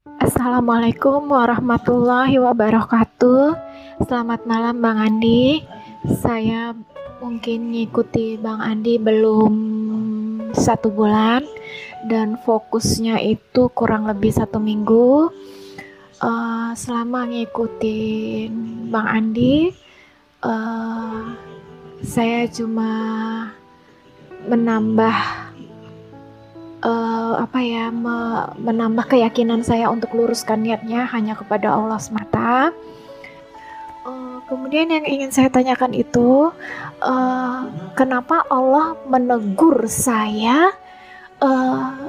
Assalamualaikum warahmatullahi wabarakatuh. Selamat malam Bang Andi. Saya mungkin ngikuti Bang Andi belum satu bulan dan fokusnya itu kurang lebih satu minggu. Uh, selama ngikutin Bang Andi, uh, saya cuma menambah uh, apa ya me menambah keyakinan saya untuk luruskan niatnya hanya kepada Allah semata. Uh, kemudian yang ingin saya tanyakan itu, uh, kenapa Allah menegur saya uh,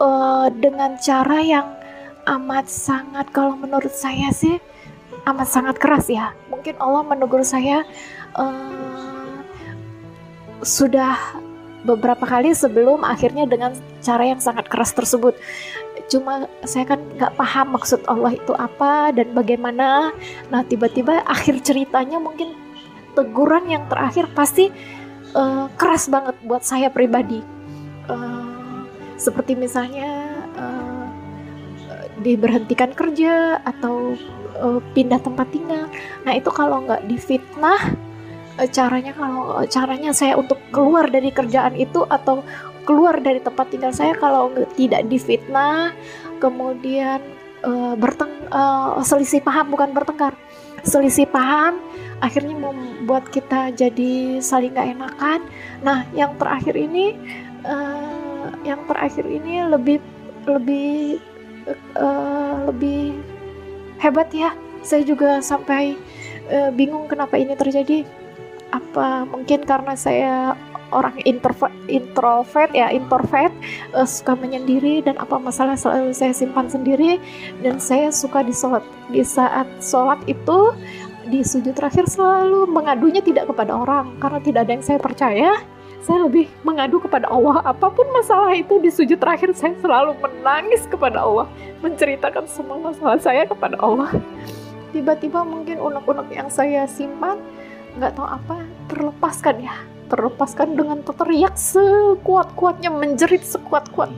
uh, dengan cara yang amat sangat kalau menurut saya sih amat sangat keras ya. Mungkin Allah menegur saya uh, sudah beberapa kali sebelum akhirnya dengan cara yang sangat keras tersebut. Cuma saya kan nggak paham maksud Allah itu apa dan bagaimana. Nah tiba-tiba akhir ceritanya mungkin teguran yang terakhir pasti uh, keras banget buat saya pribadi. Uh, seperti misalnya uh, diberhentikan kerja atau uh, pindah tempat tinggal. Nah itu kalau nggak difitnah Eh, caranya kalau eh, caranya saya untuk keluar dari kerjaan itu atau keluar dari tempat tinggal saya kalau tidak difitnah kemudian uh, berteng uh, selisih paham bukan bertengkar selisih paham akhirnya membuat kita jadi saling gak enakan. Nah yang terakhir ini uh, yang terakhir ini lebih lebih uh, lebih hebat ya. Saya juga sampai uh, bingung kenapa ini terjadi apa mungkin karena saya orang introvert, introvert ya introvert uh, suka menyendiri dan apa masalah selalu saya simpan sendiri. Dan saya suka di sholat. Di saat sholat itu di sujud terakhir selalu mengadunya tidak kepada orang. Karena tidak ada yang saya percaya saya lebih mengadu kepada Allah. Apa pun masalah itu di sujud terakhir saya selalu menangis kepada Allah. Menceritakan semua masalah saya kepada Allah. Tiba-tiba mungkin unek-unek yang saya simpan nggak tahu apa terlepaskan ya. Terlepaskan dengan teriak sekuat-kuatnya menjerit sekuat-kuat.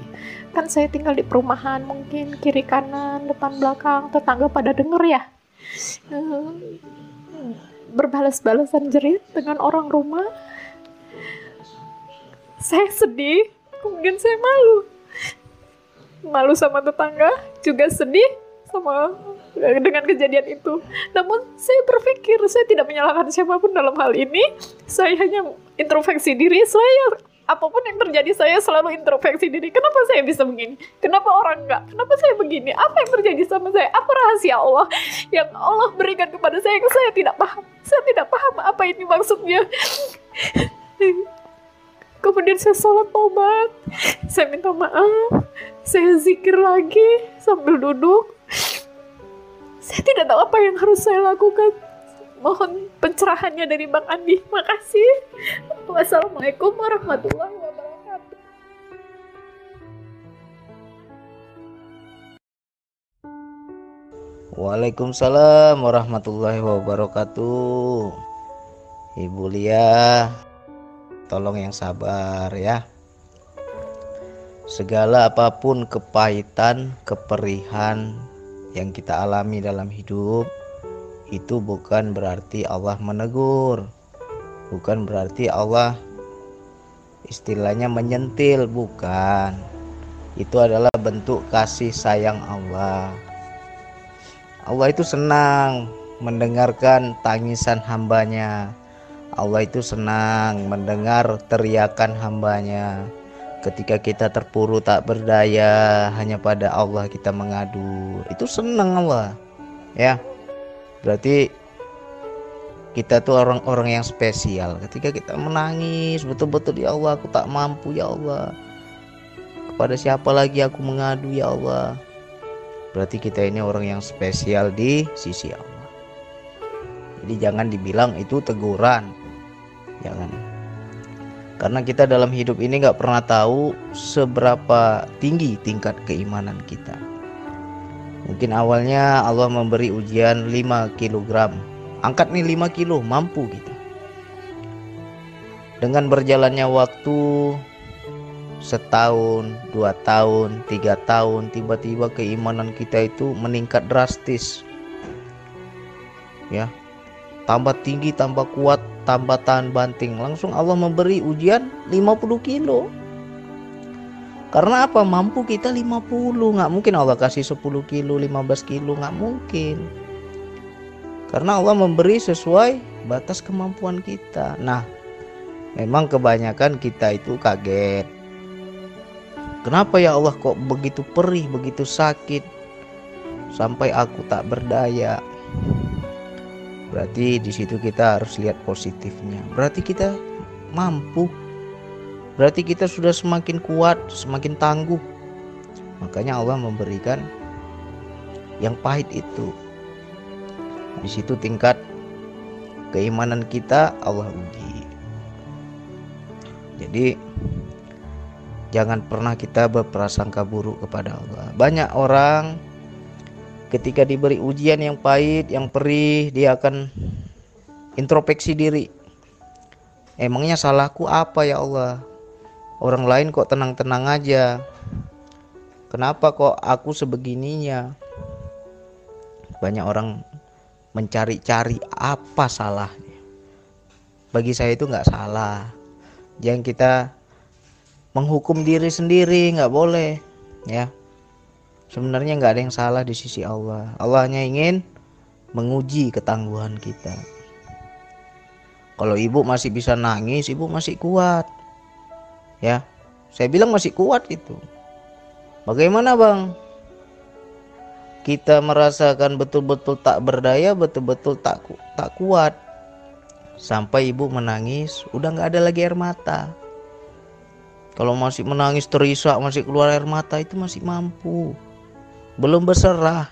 Kan saya tinggal di perumahan mungkin kiri kanan depan belakang tetangga pada denger ya. Hmm, berbalas-balasan jerit dengan orang rumah. Saya sedih kemudian saya malu. Malu sama tetangga juga sedih sama dengan kejadian itu. Namun saya berpikir saya tidak menyalahkan siapa pun dalam hal ini. Saya hanya introspeksi diri saya. Apa pun yang terjadi saya selalu introspeksi diri. Kenapa saya bisa begini? Kenapa orang enggak? Kenapa saya begini? Apa yang terjadi sama saya? Apa rahasia Allah yang Allah berikan kepada saya yang saya tidak paham? Saya tidak paham apa ini maksudnya. Kemudian saya sholat tobat, saya minta maaf, saya zikir lagi sambil duduk, saya tidak tahu apa yang harus saya lakukan. Mohon pencerahannya dari Bang Andi. Makasih. Wassalamualaikum warahmatullahi wabarakatuh. Waalaikumsalam warahmatullahi wabarakatuh. Ibu Lia, tolong yang sabar ya. Segala apa pun kepahitan, keperihan, yang kita alami dalam hidup itu bukan berarti Allah menegur. Bukan berarti Allah istilahnya menyentil bukan. Itu adalah bentuk kasih sayang Allah. Allah itu senang mendengarkan tangisan hambanya. Allah itu senang mendengar teriakan hambanya ketika kita terpuruk tak berdaya hanya pada Allah kita mengadu. Itu senang Allah ya. Berarti kita tuh orang-orang yang spesial. Ketika kita menangis betul-betul ya Allah aku tak mampu ya Allah. Kepada siapa lagi aku mengadu ya Allah? Berarti kita ini orang yang spesial di sisi Allah. Jadi jangan dibilang itu teguran. Jangan karena kita dalam hidup ini nggak pernah tahu seberapa tinggi tingkat keimanan kita. Mungkin awalnya Allah memberi ujian 5 kg. Angkat nih 5 kilo, mampu kita. Dengan berjalannya waktu setahun, dua tahun, tiga tahun, tiba-tiba keimanan kita itu meningkat drastis. Ya, tambah tinggi, tambah kuat, tambah tahan banting. Langsung Allah memberi ujian 50 kilo. Karena apa? Mampu kita 50, nggak mungkin Allah kasih 10 kilo, 15 kilo, nggak mungkin. Karena Allah memberi sesuai batas kemampuan kita. Nah, memang kebanyakan kita itu kaget Kenapa ya Allah kok begitu perih, begitu sakit sampai aku tak berdaya? Berarti di situ kita harus lihat positifnya. Berarti kita mampu. Berarti kita sudah semakin kuat, semakin tangguh. Makanya Allah memberikan yang pahit itu. Di situ tingkat keimanan kita Allah uji. Jadi Jangan pernah kita berprasangka buruk kepada Allah. Banyak orang ketika diberi ujian yang pahit, yang perih, dia akan introspeksi diri. Emangnya salahku apa ya Allah? Orang lain kok tenang-tenang aja. Kenapa kok aku sebegininya? Banyak orang mencari-cari apa salahnya. Bagi saya itu nggak salah. Jangan kita menghukum diri sendiri nggak boleh ya sebenarnya nggak ada yang salah di sisi Allah. Allah hanya ingin menguji ketangguhan kita. Kalau ibu masih bisa nangis ibu masih kuat. Ya saya bilang masih kuat itu. Bagaimana bang? Kita merasakan betul-betul tak berdaya betul-betul tak tak kuat. Sampai ibu menangis udah nggak ada lagi air mata. Kalau masih menangis terisak, masih keluar air mata itu masih mampu. Belum berserah.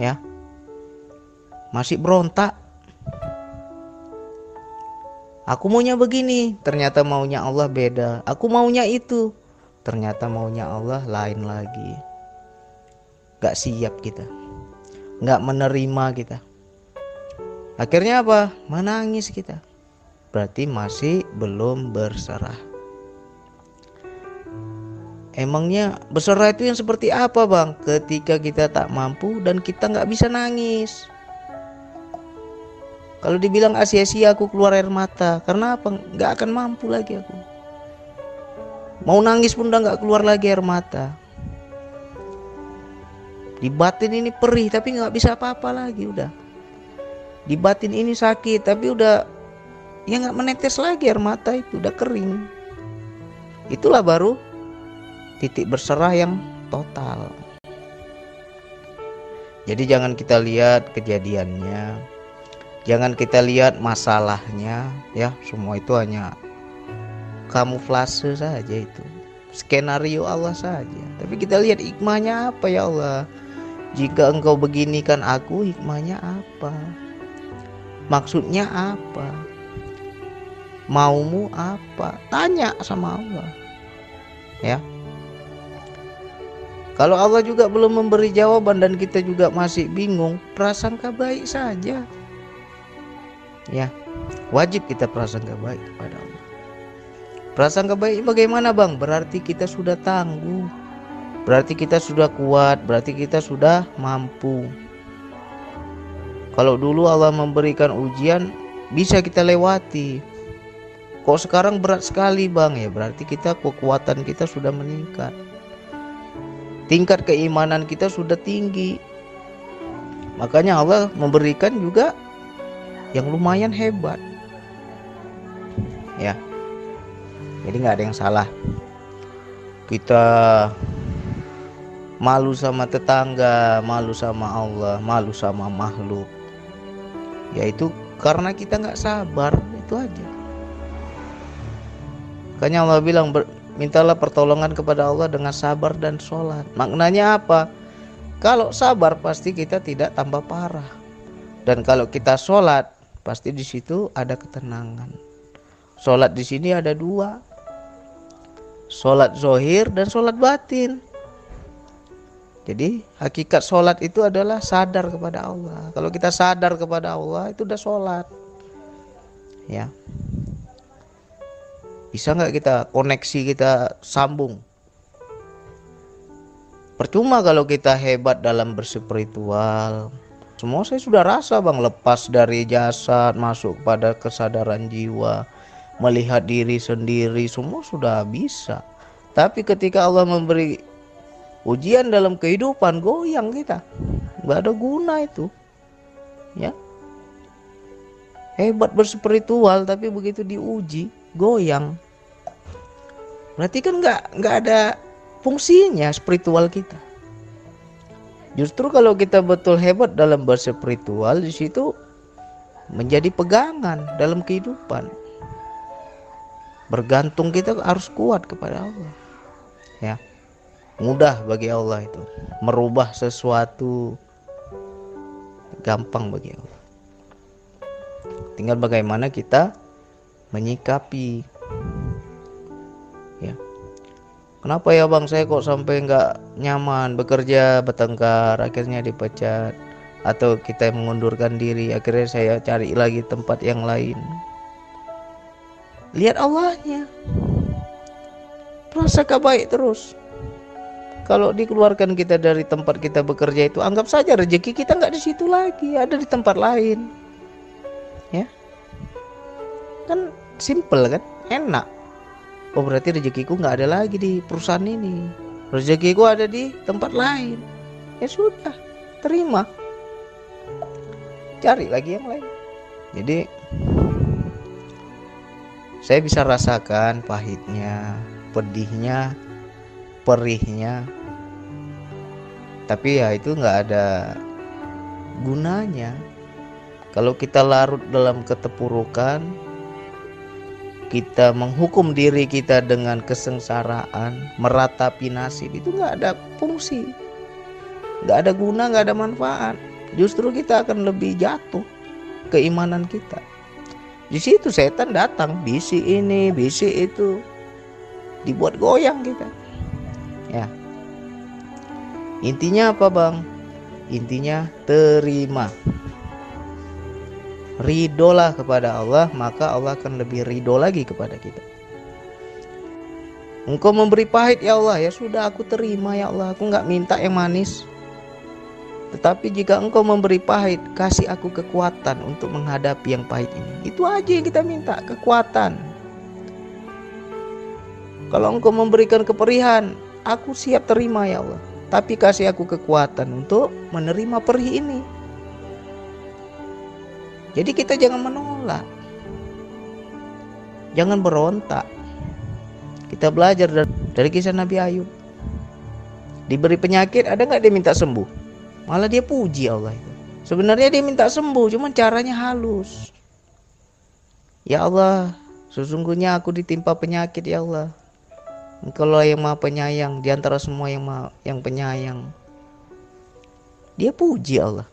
Ya. Masih berontak. Aku maunya begini, ternyata maunya Allah beda. Aku maunya itu, ternyata maunya Allah lain lagi. Gak siap kita. Gak menerima kita. Akhirnya apa? Menangis kita. Berarti masih belum berserah. Emangnya berserah itu yang seperti apa bang? Ketika kita tak mampu dan kita nggak bisa nangis. Kalau dibilang asia-sia aku keluar air mata, karena apa? Nggak akan mampu lagi aku. Mau nangis pun udah nggak keluar lagi air mata. Di batin ini perih tapi nggak bisa apa-apa lagi udah. Di batin ini sakit tapi udah ya nggak menetes lagi air mata itu udah kering. Itulah baru titik berserah yang total. Jadi jangan kita lihat kejadiannya, jangan kita lihat masalahnya, ya semua itu hanya kamuflase saja itu, skenario Allah saja. Tapi kita lihat hikmahnya apa ya Allah? Jika engkau beginikan aku, hikmahnya apa? Maksudnya apa? Maumu apa? Tanya sama Allah. Ya, kalau Allah juga belum memberi jawaban dan kita juga masih bingung, prasangka baik saja. Ya, wajib kita prasangka baik kepada Allah. Prasangka baik bagaimana bang? Berarti kita sudah tangguh. Berarti kita sudah kuat, berarti kita sudah mampu. Kalau dulu Allah memberikan ujian, bisa kita lewati. Kok sekarang berat sekali bang ya? Berarti kita kekuatan kita sudah meningkat tingkat keimanan kita sudah tinggi. Makanya Allah memberikan juga yang lumayan hebat. Ya. Jadi nggak ada yang salah. Kita malu sama tetangga malu sama Allah malu sama makhluk. Yaitu karena kita nggak sabar itu aja. Makanya Allah bilang Mintalah pertolongan kepada Allah dengan sabar dan sholat. Maknanya apa? Kalau sabar pasti kita tidak tambah parah. Dan kalau kita sholat pasti di situ ada ketenangan. Sholat di sini ada dua. Sholat zohir dan sholat batin. Jadi hakikat sholat itu adalah sadar kepada Allah. Kalau kita sadar kepada Allah itu udah sholat. Ya. Bisa nggak kita koneksi kita sambung? Percuma kalau kita hebat dalam berspiritual. Semua saya sudah rasa bang lepas dari jasad masuk pada kesadaran jiwa melihat diri sendiri semua sudah bisa. Tapi ketika Allah memberi ujian dalam kehidupan goyang kita nggak ada guna itu ya hebat berspiritual tapi begitu diuji goyang. Berarti kan nggak nggak ada fungsinya spiritual kita. Justru kalau kita betul hebat dalam berspiritual di situ menjadi pegangan dalam kehidupan. Bergantung kita harus kuat kepada Allah ya. Mudah bagi Allah itu. Merubah sesuatu gampang bagi Allah. Tinggal bagaimana kita menyikapi. Ya. Kenapa ya bang? Saya kok sampai nggak nyaman bekerja bertengkar akhirnya dipecat atau kita mengundurkan diri akhirnya saya cari lagi tempat yang lain. Lihat Allahnya. Prasangka baik terus. Kalau dikeluarkan kita dari tempat kita bekerja itu anggap saja rezeki kita nggak di situ lagi ada di tempat lain kan simple kan enak. Oh berarti rezekiku nggak ada lagi di perusahaan ini. Rezekiku ada di tempat lain. Ya sudah terima. Cari lagi yang lain. Jadi saya bisa rasakan pahitnya pedihnya perihnya. Tapi ya itu nggak ada gunanya. Kalau kita larut dalam keterpurukan kita menghukum diri kita dengan kesengsaraan meratapi nasib itu nggak ada fungsi. Nggak ada guna nggak ada manfaat. Justru kita akan lebih jatuh keimanan kita. Di situ setan datang bisi ini bisi itu. Dibuat goyang kita. Ya. Intinya apa bang? Intinya terima Ridolah kepada Allah Maka Allah akan lebih ridho lagi kepada kita. Engkau memberi pahit ya Allah. Ya sudah aku terima ya Allah. Aku nggak minta yang manis. Tetapi jika engkau memberi pahit Kasih aku kekuatan untuk menghadapi yang pahit ini. Itu aja yang kita minta Kekuatan. Kalau engkau memberikan keperihan Aku siap terima ya Allah. Tapi kasih aku kekuatan untuk menerima perih ini. Jadi kita jangan menolak. Jangan berontak. Kita belajar dari kisah Nabi Ayub. Diberi penyakit, ada nggak dia minta sembuh? Malah dia puji Allah itu. Sebenarnya dia minta sembuh, cuman caranya halus. Ya Allah, sesungguhnya aku ditimpa penyakit ya Allah. Engkaulah yang maha penyayang di antara semua yang maha, yang penyayang. Dia puji Allah.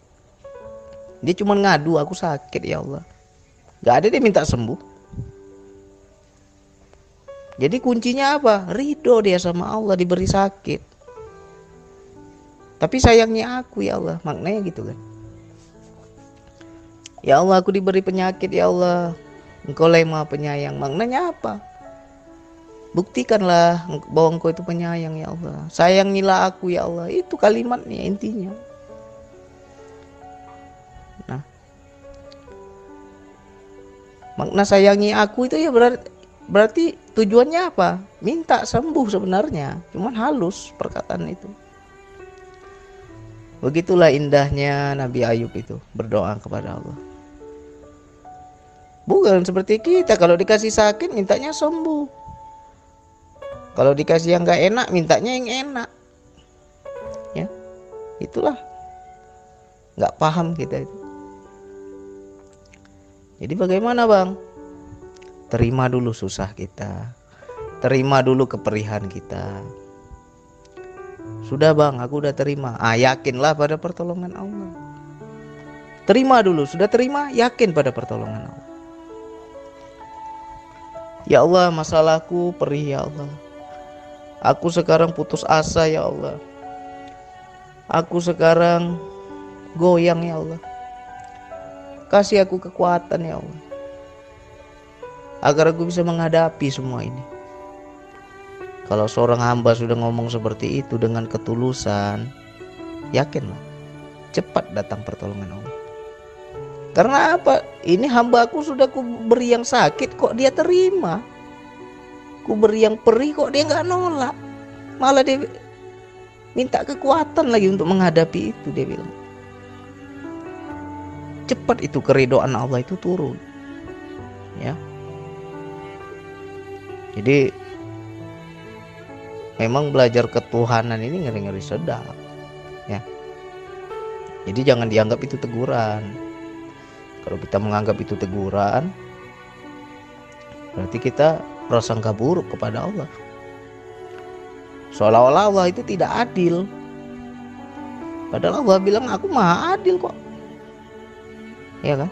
Dia cuma ngadu aku sakit ya Allah. Gak ada dia minta sembuh. Jadi kuncinya apa? Ridho dia sama Allah diberi sakit. Tapi sayangnya aku ya Allah, maknanya gitu kan. Ya Allah aku diberi penyakit ya Allah. Engkau lah maha penyayang. Maknanya apa? Buktikanlah bahwa engkau itu penyayang ya Allah. Sayangilah aku ya Allah. Itu kalimatnya intinya. Makna sayangi aku itu ya berarti berarti tujuannya apa? Minta sembuh sebenarnya. Cuman halus perkataan itu. Begitulah indahnya Nabi Ayub itu berdoa kepada Allah. Bukan seperti kita kalau dikasih sakit mintanya sembuh. Kalau dikasih yang nggak enak, mintanya yang enak. Ya, itulah nggak paham kita itu. Jadi bagaimana bang? Terima dulu susah kita, terima dulu keperihan kita. Sudah bang, aku udah terima. Ah, yakinlah pada pertolongan Allah. Terima dulu, sudah terima, yakin pada pertolongan Allah. Ya Allah, masalahku perih ya Allah. Aku sekarang putus asa ya Allah. Aku sekarang goyang ya Allah. Kasih aku kekuatan ya Allah. agar aku bisa menghadapi semua ini. Kalau seorang hamba sudah ngomong seperti itu dengan ketulusan, yakinlah cepat datang pertolongan Allah. Karena apa? Ini hamba aku sudah ku beri yang sakit kok dia terima. Ku beri yang perih kok dia nggak nolak. Malah dia minta kekuatan lagi untuk menghadapi itu dia bilang. Cepat itu keridoan Allah itu turun. Ya. Jadi memang belajar ketuhanan ini ngeri-ngeri sedap. Ya. Jadi jangan dianggap itu teguran. Kalau kita menganggap itu teguran berarti kita prasangka buruk kepada Allah. Seolah-olah Allah itu tidak adil. Padahal Allah bilang aku maha adil kok ya kan?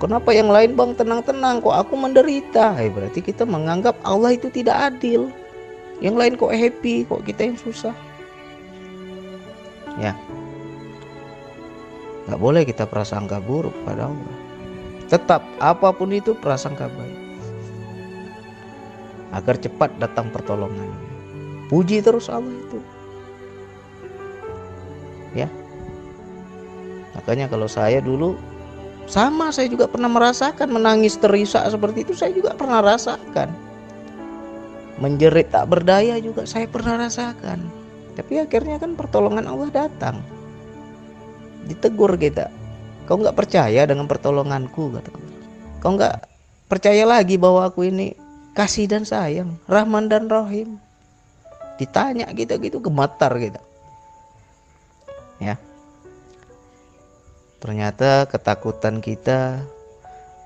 Kenapa yang lain bang tenang-tenang kok aku menderita? Eh, berarti kita menganggap Allah itu tidak adil. Yang lain kok happy kok kita yang susah. Ya. Nggak boleh kita prasangka buruk pada Allah. Tetap apa pun itu prasangka baik. Agar cepat datang pertolongannya puji terus Allah itu. Ya. Makanya kalau saya dulu sama saya juga pernah merasakan menangis terisak seperti itu saya juga pernah rasakan. Menjerit tak berdaya juga saya pernah rasakan. Tapi akhirnya kan pertolongan Allah datang. Ditegur kita kau nggak percaya dengan pertolonganku? kata kau nggak percaya lagi bahwa aku ini kasih dan sayang Rahman dan Rahim? Ditanya kita gitu gemetar kita. Ya ternyata ketakutan kita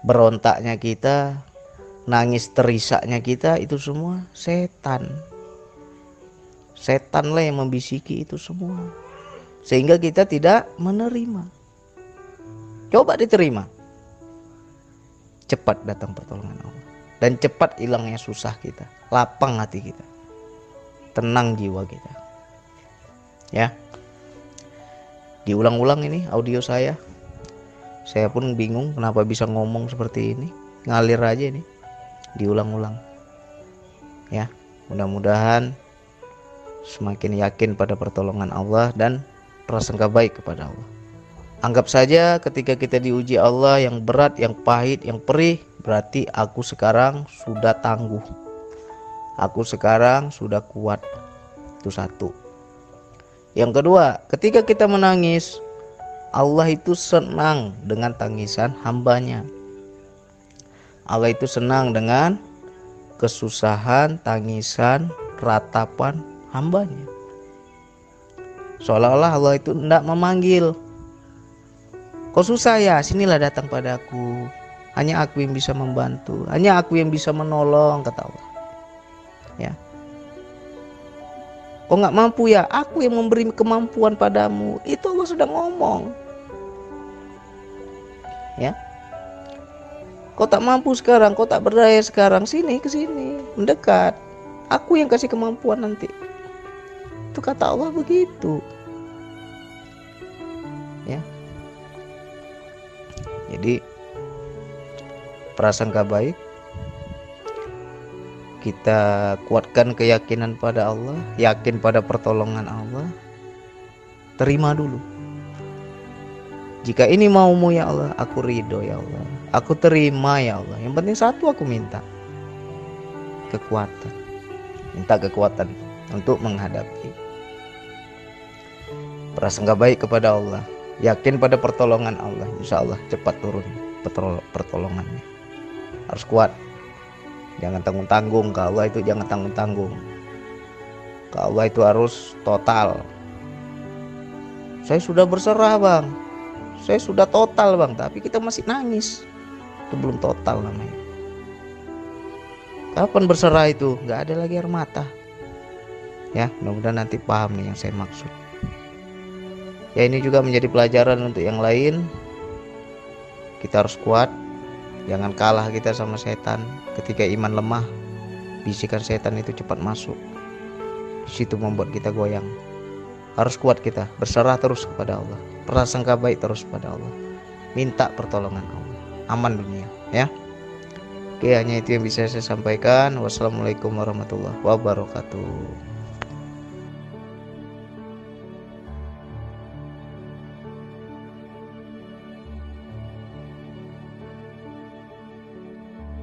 berontaknya kita nangis terisaknya kita itu semua setan. Setan lah yang membisiki itu semua. Sehingga kita tidak menerima. Coba diterima. Cepat datang pertolongan Allah. Dan cepat hilangnya susah kita. Lapang hati kita. Tenang jiwa kita. Ya diulang-ulang ini audio saya. Saya pun bingung kenapa bisa ngomong seperti ini. Ngalir aja ini. Diulang-ulang. Ya mudah-mudahan semakin yakin pada pertolongan Allah dan prasangka baik kepada Allah. Anggap saja ketika kita diuji Allah yang berat yang pahit yang perih berarti aku sekarang sudah tangguh. Aku sekarang sudah kuat. Itu satu yang kedua ketika kita menangis Allah itu senang dengan tangisan hambanya Allah itu senang dengan kesusahan, tangisan, ratapan hambanya. Seolah-olah Allah itu tidak memanggil. Kau susah ya, sinilah datang padaku. Hanya aku yang bisa membantu, hanya aku yang bisa menolong, kata Allah. Kau nggak mampu ya, aku yang memberi kemampuan padamu. Itu Allah sudah ngomong. Ya, Kau tak mampu sekarang, kau tak berdaya sekarang, sini ke sini, mendekat. Aku yang kasih kemampuan nanti. Itu kata Allah begitu. Ya. Jadi prasangka baik kita kuatkan keyakinan pada Allah, yakin pada pertolongan Allah. Terima dulu. Jika ini maumu ya Allah, aku ridho ya Allah. Aku terima ya Allah. Yang penting satu aku minta. Kekuatan. Minta kekuatan untuk menghadapi. Prasangka baik kepada Allah. Yakin pada pertolongan Allah. Insya Allah cepat turun pertolongannya. Harus kuat. Jangan tanggung-tanggung. Ke Allah itu jangan tanggung-tanggung. Ke Allah itu harus total. Saya sudah berserah bang. Saya sudah total bang. Tapi kita masih nangis itu belum total namanya kapan berserah itu nggak ada lagi air mata ya mudah-mudahan nanti paham nih yang saya maksud ya ini juga menjadi pelajaran untuk yang lain kita harus kuat jangan kalah kita sama setan. Ketika iman lemah bisikan setan itu cepat masuk. Di situ membuat kita goyang. Harus kuat kita. Berserah terus kepada Allah. Prasangka baik terus pada Allah. Minta pertolongan Allah. Aman dunia ya? Oke, hanya itu yang bisa saya sampaikan. Wassalamualaikum warahmatullahi wabarakatuh.